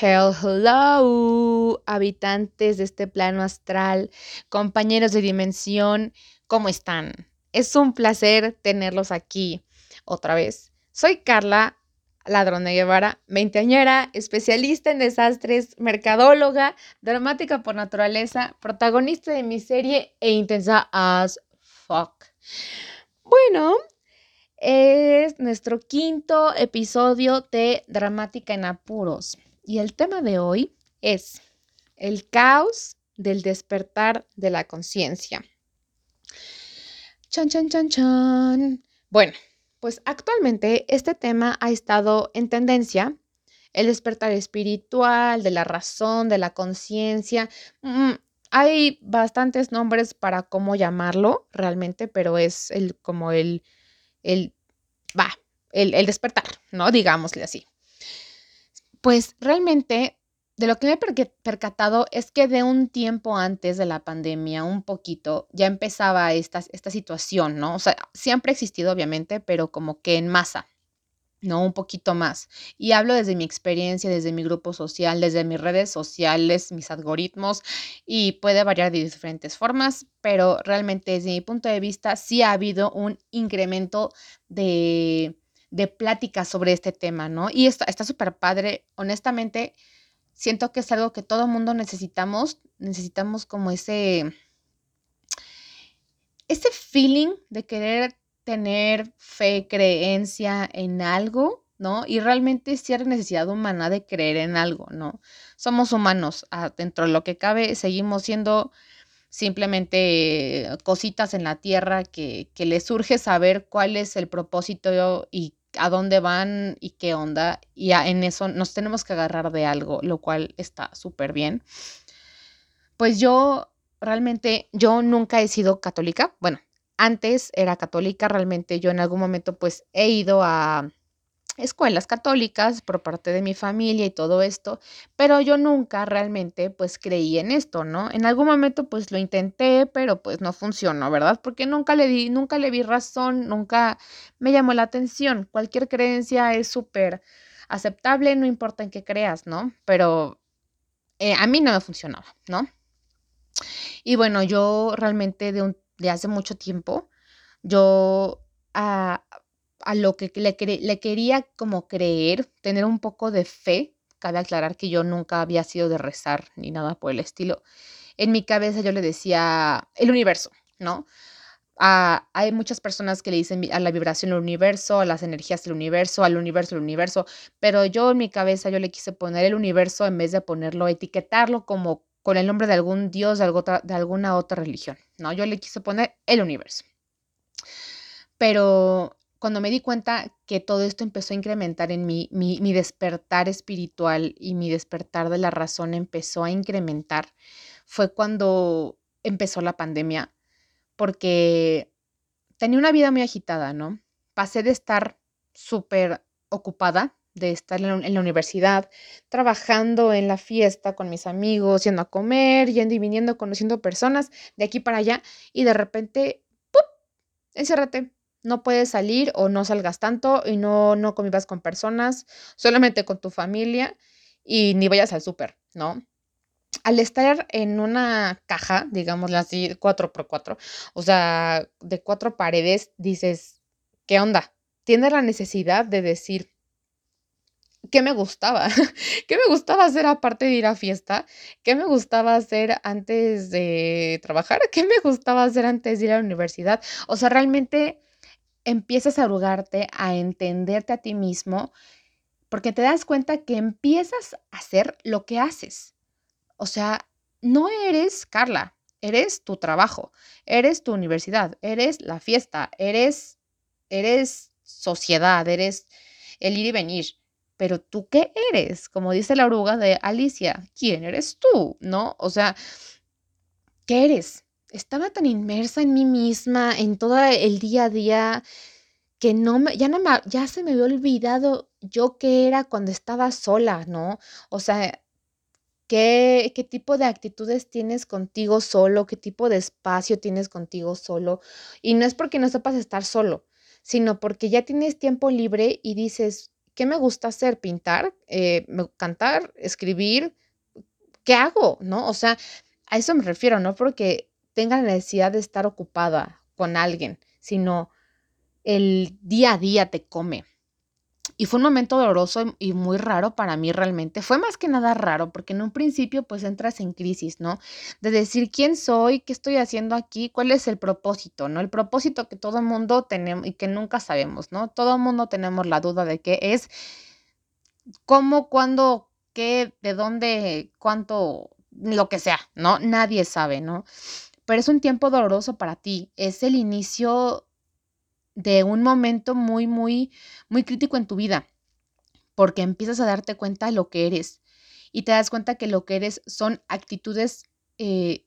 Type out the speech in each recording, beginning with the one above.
Hello, habitantes de este plano astral, compañeros de dimensión, ¿cómo están? Es un placer tenerlos aquí otra vez. Soy Carla Ladrón de Guevara, veinteañera, especialista en desastres, mercadóloga, dramática por naturaleza, protagonista de mi serie e intensa as fuck. Bueno, es nuestro quinto episodio de Dramática en Apuros. Y el tema de hoy es el caos del despertar de la conciencia. Chan, chan, chan, chan. Bueno, pues actualmente este tema ha estado en tendencia. El despertar espiritual, de la razón, de la conciencia. Mm, hay bastantes nombres para cómo llamarlo realmente, pero es el como el, el, va, el, el despertar, ¿no? Digámosle así. Pues realmente de lo que me he percatado es que de un tiempo antes de la pandemia, un poquito, ya empezaba esta, esta situación, ¿no? O sea, siempre ha existido, obviamente, pero como que en masa, ¿no? Un poquito más. Y hablo desde mi experiencia, desde mi grupo social, desde mis redes sociales, mis algoritmos, y puede variar de diferentes formas, pero realmente desde mi punto de vista sí ha habido un incremento de de pláticas sobre este tema, ¿no? Y está súper padre. Honestamente, siento que es algo que todo mundo necesitamos. Necesitamos como ese, ese feeling de querer tener fe, creencia en algo, ¿no? Y realmente cierta necesidad humana de creer en algo, ¿no? Somos humanos, ah, dentro de lo que cabe, seguimos siendo simplemente cositas en la tierra que, que les surge saber cuál es el propósito y a dónde van y qué onda. Y en eso nos tenemos que agarrar de algo, lo cual está súper bien. Pues yo realmente, yo nunca he sido católica. Bueno, antes era católica, realmente yo en algún momento pues he ido a escuelas católicas por parte de mi familia y todo esto, pero yo nunca realmente pues creí en esto, ¿no? En algún momento pues lo intenté, pero pues no funcionó, ¿verdad? Porque nunca le di, nunca le vi razón, nunca me llamó la atención. Cualquier creencia es súper aceptable, no importa en qué creas, ¿no? Pero eh, a mí no me funcionaba, ¿no? Y bueno, yo realmente de, un, de hace mucho tiempo, yo... Ah, a lo que le, quería como creer, tener un poco de fe. Cabe aclarar que yo nunca había sido de rezar ni nada por el estilo. En mi cabeza yo le decía el universo, ¿no? Ah, hay muchas personas que le dicen a la vibración del universo, a las energías del universo, al universo del universo, pero yo en mi cabeza yo le quise poner el universo en vez de ponerlo, etiquetarlo como con el nombre de algún dios de alguna otra religión, ¿no? Yo le quise poner el universo. Pero cuando me di cuenta que todo esto empezó a incrementar en mí, mi, despertar espiritual y mi despertar de la razón empezó a incrementar, fue cuando empezó la pandemia, porque tenía una vida muy agitada, ¿no? Pasé de estar súper ocupada, de estar en la universidad, trabajando en la fiesta con mis amigos, yendo a comer, yendo y viniendo, conociendo personas de aquí para allá, y de repente, ¡pum! Encérrate, no puedes salir o no salgas tanto y no, no convivas con personas, solamente con tu familia y ni vayas al súper, ¿no? Al estar en una caja, digámoslo así, 4x4, o sea, de cuatro paredes, dices, ¿qué onda? Tienes la necesidad de decir, ¿qué me gustaba? ¿Qué me gustaba hacer aparte de ir a fiesta? ¿Qué me gustaba hacer antes de trabajar? ¿Qué me gustaba hacer antes de ir a la universidad? O sea, realmente empiezas a arrugarte, a entenderte a ti mismo, porque te das cuenta que empiezas a hacer lo que haces. O sea, no eres Carla, eres tu trabajo, eres tu universidad, eres la fiesta, eres, eres sociedad, eres el ir y venir. Pero tú qué eres? Como dice la oruga de Alicia, ¿quién eres tú? ¿No? O sea, ¿qué eres? Estaba tan inmersa en mí misma, en todo el día a día, que no me, ya no me, ya se me había olvidado yo qué era cuando estaba sola, ¿no? O sea, ¿qué, qué tipo de actitudes tienes contigo solo, qué tipo de espacio tienes contigo solo. Y no es porque no sepas estar solo, sino porque ya tienes tiempo libre y dices, ¿qué me gusta hacer? Pintar, eh, cantar, escribir, ¿qué hago? ¿No? O sea, a eso me refiero, no porque tenga la necesidad de estar ocupada con alguien, sino el día a día te come. Y fue un momento doloroso y muy raro para mí realmente. Fue más que nada raro porque en un principio pues entras en crisis, ¿no? De decir quién soy, qué estoy haciendo aquí, cuál es el propósito, ¿no? El propósito que todo el mundo tenemos y que nunca sabemos, ¿no? Todo el mundo tenemos la duda de qué es, cómo, cuándo, qué, de dónde, cuánto, lo que sea, ¿no? Nadie sabe, ¿no? Pero es un tiempo doloroso para ti. Es el inicio de un momento muy, muy, muy crítico en tu vida, porque empiezas a darte cuenta de lo que eres y te das cuenta que lo que eres son actitudes eh,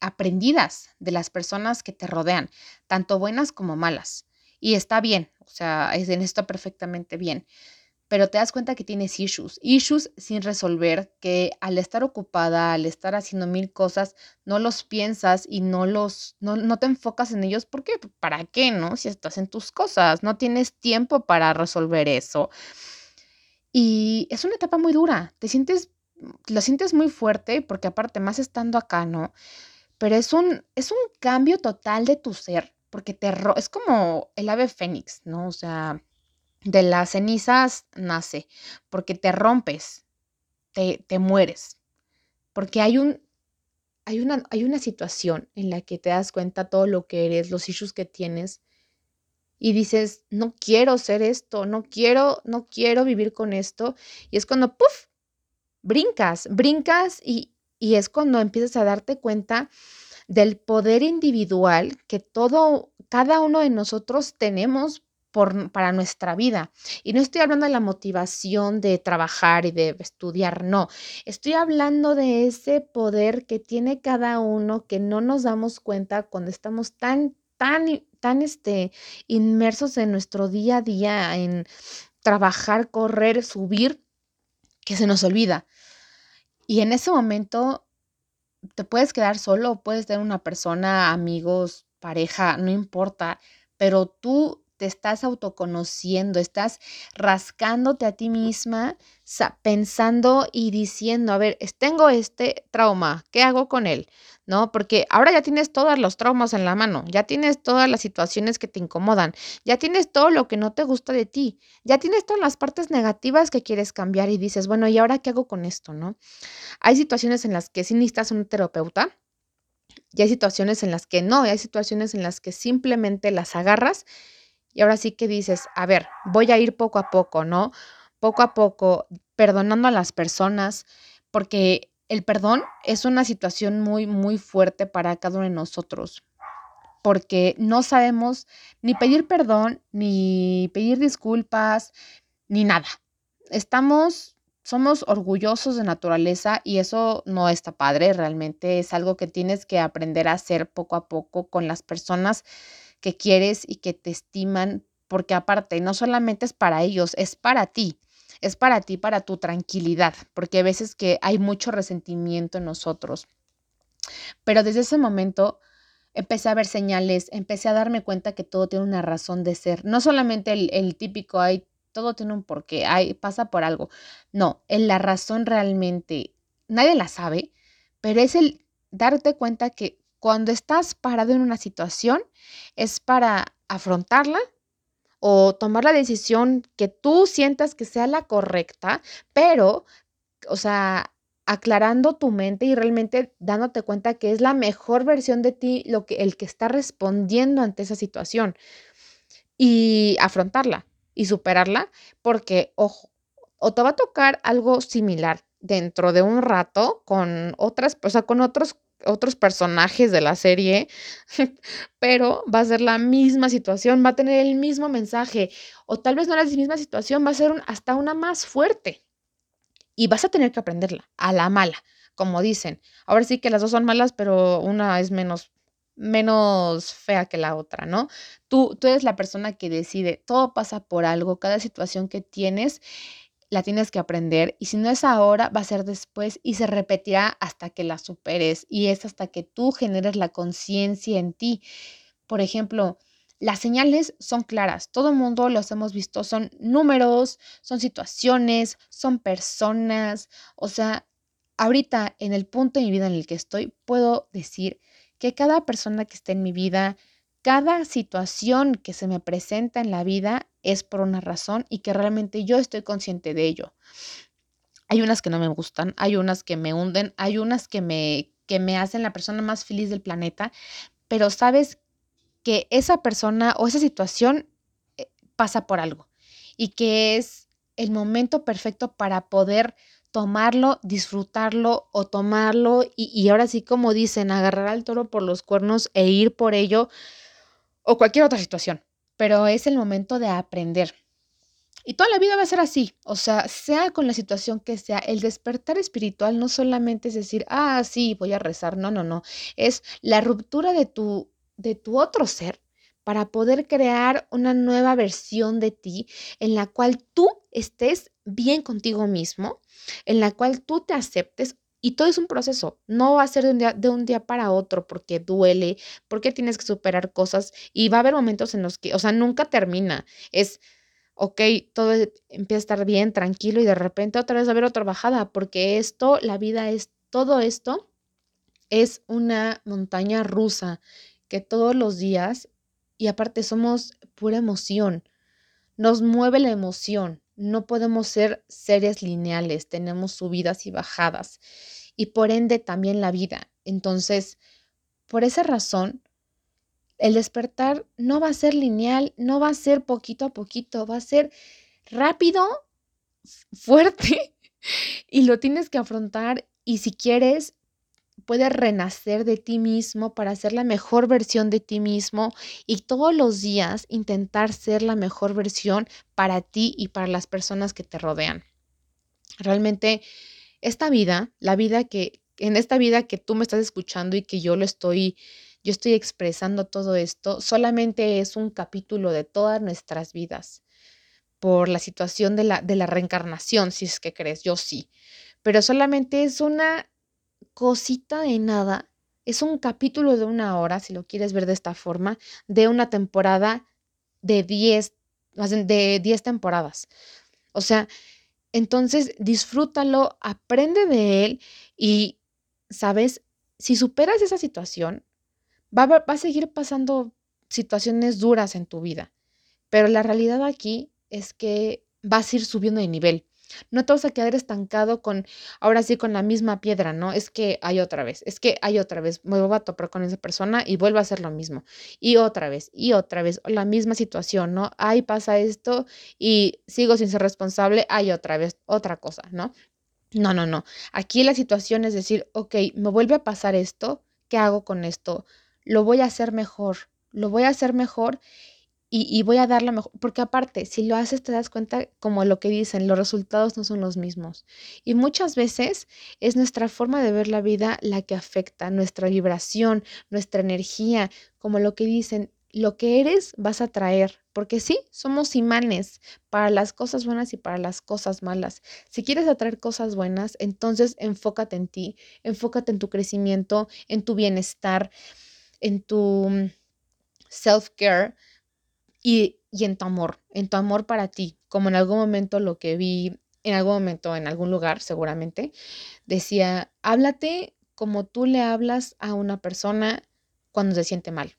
aprendidas de las personas que te rodean, tanto buenas como malas. Y está bien, o sea, en esto perfectamente bien pero te das cuenta que tienes issues, issues sin resolver, que al estar ocupada, al estar haciendo mil cosas, no los piensas y no los, no, no te enfocas en ellos, ¿por qué? ¿Para qué, no? Si estás en tus cosas, no tienes tiempo para resolver eso. Y es una etapa muy dura, te sientes, lo sientes muy fuerte, porque aparte, más estando acá, ¿no? Pero es un, es un cambio total de tu ser, porque te, es como el ave fénix, ¿no? O sea, de las cenizas nace, porque te rompes, te, te mueres, porque hay un, hay una, hay una situación en la que te das cuenta todo lo que eres, los issues que tienes, y dices, no quiero ser esto, no quiero, no quiero vivir con esto, y es cuando, puff, brincas, brincas y, y es cuando empiezas a darte cuenta del poder individual que todo, cada uno de nosotros tenemos para nuestra vida. Y no estoy hablando de la motivación de trabajar y de estudiar, no. Estoy hablando de ese poder que tiene cada uno que no nos damos cuenta cuando estamos tan, tan, tan este, inmersos en nuestro día a día, en trabajar, correr, subir, que se nos olvida. Y en ese momento te puedes quedar solo, puedes tener una persona, amigos, pareja, no importa, pero tú te estás autoconociendo, estás rascándote a ti misma, pensando y diciendo, a ver, tengo este trauma, ¿qué hago con él? ¿No? Porque ahora ya tienes todos los traumas en la mano, ya tienes todas las situaciones que te incomodan, ya tienes todo lo que no te gusta de ti, ya tienes todas las partes negativas que quieres cambiar y dices, bueno, ¿y ahora qué hago con esto? ¿No? Hay situaciones en las que sí necesitas un terapeuta, y hay situaciones en las que no, hay situaciones en las que simplemente las agarras y ahora sí que dices, a ver, voy a ir poco a poco, ¿no? Poco a poco, perdonando a las personas, porque el perdón es una situación muy, muy fuerte para cada uno de nosotros, porque no sabemos ni pedir perdón, ni pedir disculpas, ni nada. Estamos, somos orgullosos de naturaleza y eso no está padre, realmente es algo que tienes que aprender a hacer poco a poco con las personas que quieres y que te estiman, porque aparte no solamente es para ellos, es para ti, es para ti, para tu tranquilidad, porque a veces que hay mucho resentimiento en nosotros. Pero desde ese momento empecé a ver señales, empecé a darme cuenta que todo tiene una razón de ser, no solamente el, típico, hay, todo tiene un porqué, hay, pasa por algo, no, en la razón realmente, nadie la sabe, pero es el darte cuenta que cuando estás parado en una situación es para afrontarla o tomar la decisión que tú sientas que sea la correcta, pero, o sea, aclarando tu mente y realmente dándote cuenta que es la mejor versión de ti lo que el que está respondiendo ante esa situación y afrontarla y superarla porque ojo, o te va a tocar algo similar dentro de un rato con otras, o sea, con otros otros personajes de la serie, pero va a ser la misma situación, va a tener el mismo mensaje, o tal vez no la misma situación, va a ser hasta una más fuerte. Y vas a tener que aprenderla a la mala, como dicen. Ahora sí que las dos son malas, pero una es menos menos fea que la otra, ¿no? Tú, tú eres la persona que decide, todo pasa por algo, cada situación que tienes la tienes que aprender y si no es ahora, va a ser después y se repetirá hasta que la superes y es hasta que tú generes la conciencia en ti. Por ejemplo, las señales son claras, todo el mundo los hemos visto, son números, son situaciones, son personas, o sea, ahorita en el punto de mi vida en el que estoy, puedo decir que cada persona que está en mi vida, cada situación que se me presenta en la vida es por una razón y que realmente yo estoy consciente de ello. Hay unas que no me gustan, hay unas que me hunden, hay unas que me, que me hacen la persona más feliz del planeta, pero sabes que esa persona o esa situación eh, pasa por algo y que es el momento perfecto para poder tomarlo, disfrutarlo o tomarlo y, y, ahora sí como dicen, agarrar al toro por los cuernos e ir por ello o cualquier otra situación. Pero es el momento de aprender. Y toda la vida va a ser así, o sea, sea con la situación que sea, el despertar espiritual no solamente es decir, ah, sí, voy a rezar, no, no, no, es la ruptura de tu de tu otro ser para poder crear una nueva versión de ti en la cual tú estés bien contigo mismo, en la cual tú te aceptes. Y todo es un proceso, no va a ser de un, día, para otro porque duele, porque tienes que superar cosas y va a haber momentos en los que, o sea, nunca termina. Es, ok, todo empieza a estar bien, tranquilo y de repente otra vez va a haber otra bajada porque esto, la vida es, todo esto es una montaña rusa que todos los días, y aparte somos pura emoción, nos mueve la emoción, no podemos ser seres lineales, tenemos subidas y bajadas, y por ende también la vida. Entonces, por esa razón, el despertar no va a ser lineal, no va a ser poquito a poquito, va a ser rápido, fuerte, y lo tienes que afrontar. Y si quieres, puedes renacer de ti mismo para ser la mejor versión de ti mismo y todos los días intentar ser la mejor versión para ti y para las personas que te rodean. Realmente esta vida, la vida que en esta vida que tú me estás escuchando y que yo lo estoy yo estoy expresando todo esto, solamente es un capítulo de todas nuestras vidas por la situación de la, de la reencarnación, si es que crees, yo sí, pero solamente es una cosita de nada. Es un capítulo de una hora, si lo quieres ver de esta forma, de una temporada de 10, de 10 temporadas. O sea, entonces disfrútalo, aprende de él y, ¿sabes? Si superas esa situación, va va a seguir pasando situaciones duras en tu vida. Pero la realidad aquí es que vas a ir subiendo de nivel. No te vas a quedar estancado con, ahora sí, con la misma piedra, ¿no? Es que hay otra vez, es que hay otra vez, me voy a topar con esa persona y vuelvo a hacer lo mismo. Y otra vez, y otra vez, la misma situación, ¿no? Ahí pasa esto y sigo sin ser responsable, hay otra vez, otra cosa, ¿no? No, no, no. Aquí la situación es decir, ok, me vuelve a pasar esto, ¿qué hago con esto? Lo voy a hacer mejor, lo voy a hacer mejor y, voy a dar la mejor, porque aparte, si lo haces te das cuenta como lo que dicen, los resultados no son los mismos. Y muchas veces es nuestra forma de ver la vida la que afecta, nuestra vibración, nuestra energía, como lo que dicen, lo que eres vas a traer, porque sí, somos imanes para las cosas buenas y para las cosas malas. Si quieres atraer cosas buenas, entonces enfócate en ti, enfócate en tu crecimiento, en tu bienestar, en tu mm, self-care y, en tu amor, en tu amor para ti, como en algún momento lo que vi, en algún momento, en algún lugar seguramente, decía, háblate como tú le hablas a una persona cuando se siente mal,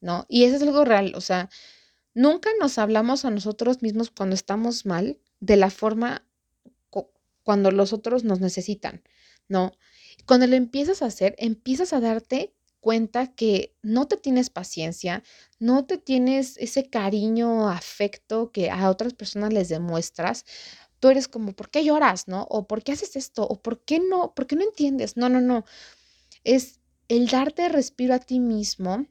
¿no? Y eso es algo real, o sea, nunca nos hablamos a nosotros mismos cuando estamos mal de la forma cuando los otros nos necesitan, ¿no? Cuando lo empiezas a hacer, empiezas a darte cuenta que no te tienes paciencia, no te tienes ese cariño, afecto que a otras personas les demuestras, tú eres como, ¿por qué lloras, no? O ¿por qué haces esto? O ¿por qué no? ¿Por qué no entiendes? No, no, no. Es el darte respiro a ti mismo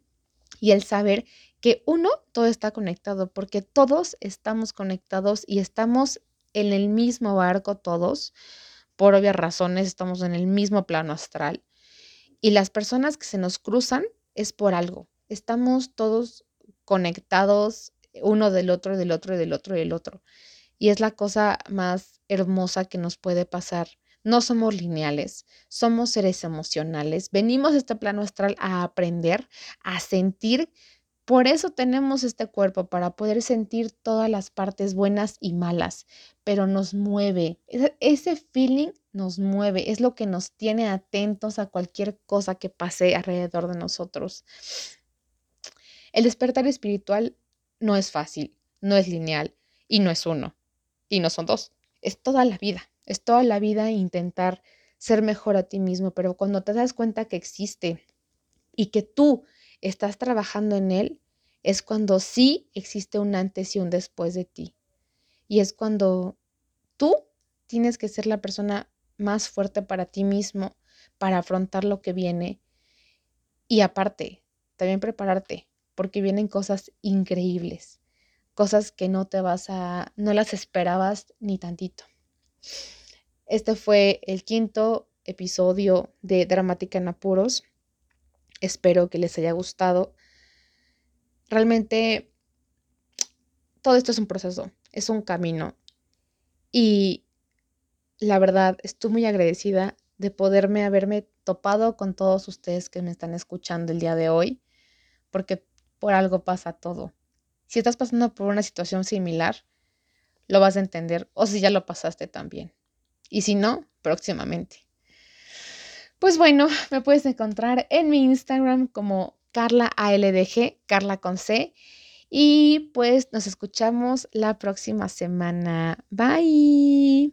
y el saber que uno, todo está conectado, porque todos estamos conectados y estamos en el mismo barco todos. Por obvias razones, estamos en el mismo plano astral. Y las personas que se nos cruzan es por algo. Estamos todos conectados uno del otro, del otro, del otro, del otro. Y es la cosa más hermosa que nos puede pasar. No somos lineales, somos seres emocionales. Venimos a este plano astral a aprender, a sentir Por eso tenemos este cuerpo, para poder sentir todas las partes buenas y malas, pero nos mueve. Ese, feeling nos mueve, es lo que nos tiene atentos a cualquier cosa que pase alrededor de nosotros. El despertar espiritual no es fácil, no es lineal y no es uno y no son dos. Es toda la vida, es toda la vida intentar ser mejor a ti mismo, pero cuando te das cuenta que existe y que tú estás trabajando en él, es cuando sí existe un antes y un después de ti. Y es cuando tú tienes que ser la persona más fuerte para ti mismo, para afrontar lo que viene. Y aparte, también prepararte, porque vienen cosas increíbles, cosas que no te vas a, no las esperabas ni tantito. Este fue el quinto episodio de Dramática en Apuros. Espero que les haya gustado. Realmente todo esto es un proceso, es un camino. Y la verdad, estoy muy agradecida de poderme haberme topado con todos ustedes que me están escuchando el día de hoy, porque por algo pasa todo. Si estás pasando por una situación similar, lo vas a entender, o si ya lo pasaste también. Y si no, próximamente. Pues bueno, me puedes encontrar en mi Instagram como Carla ALDG, Carla con C. Y pues nos escuchamos la próxima semana. Bye.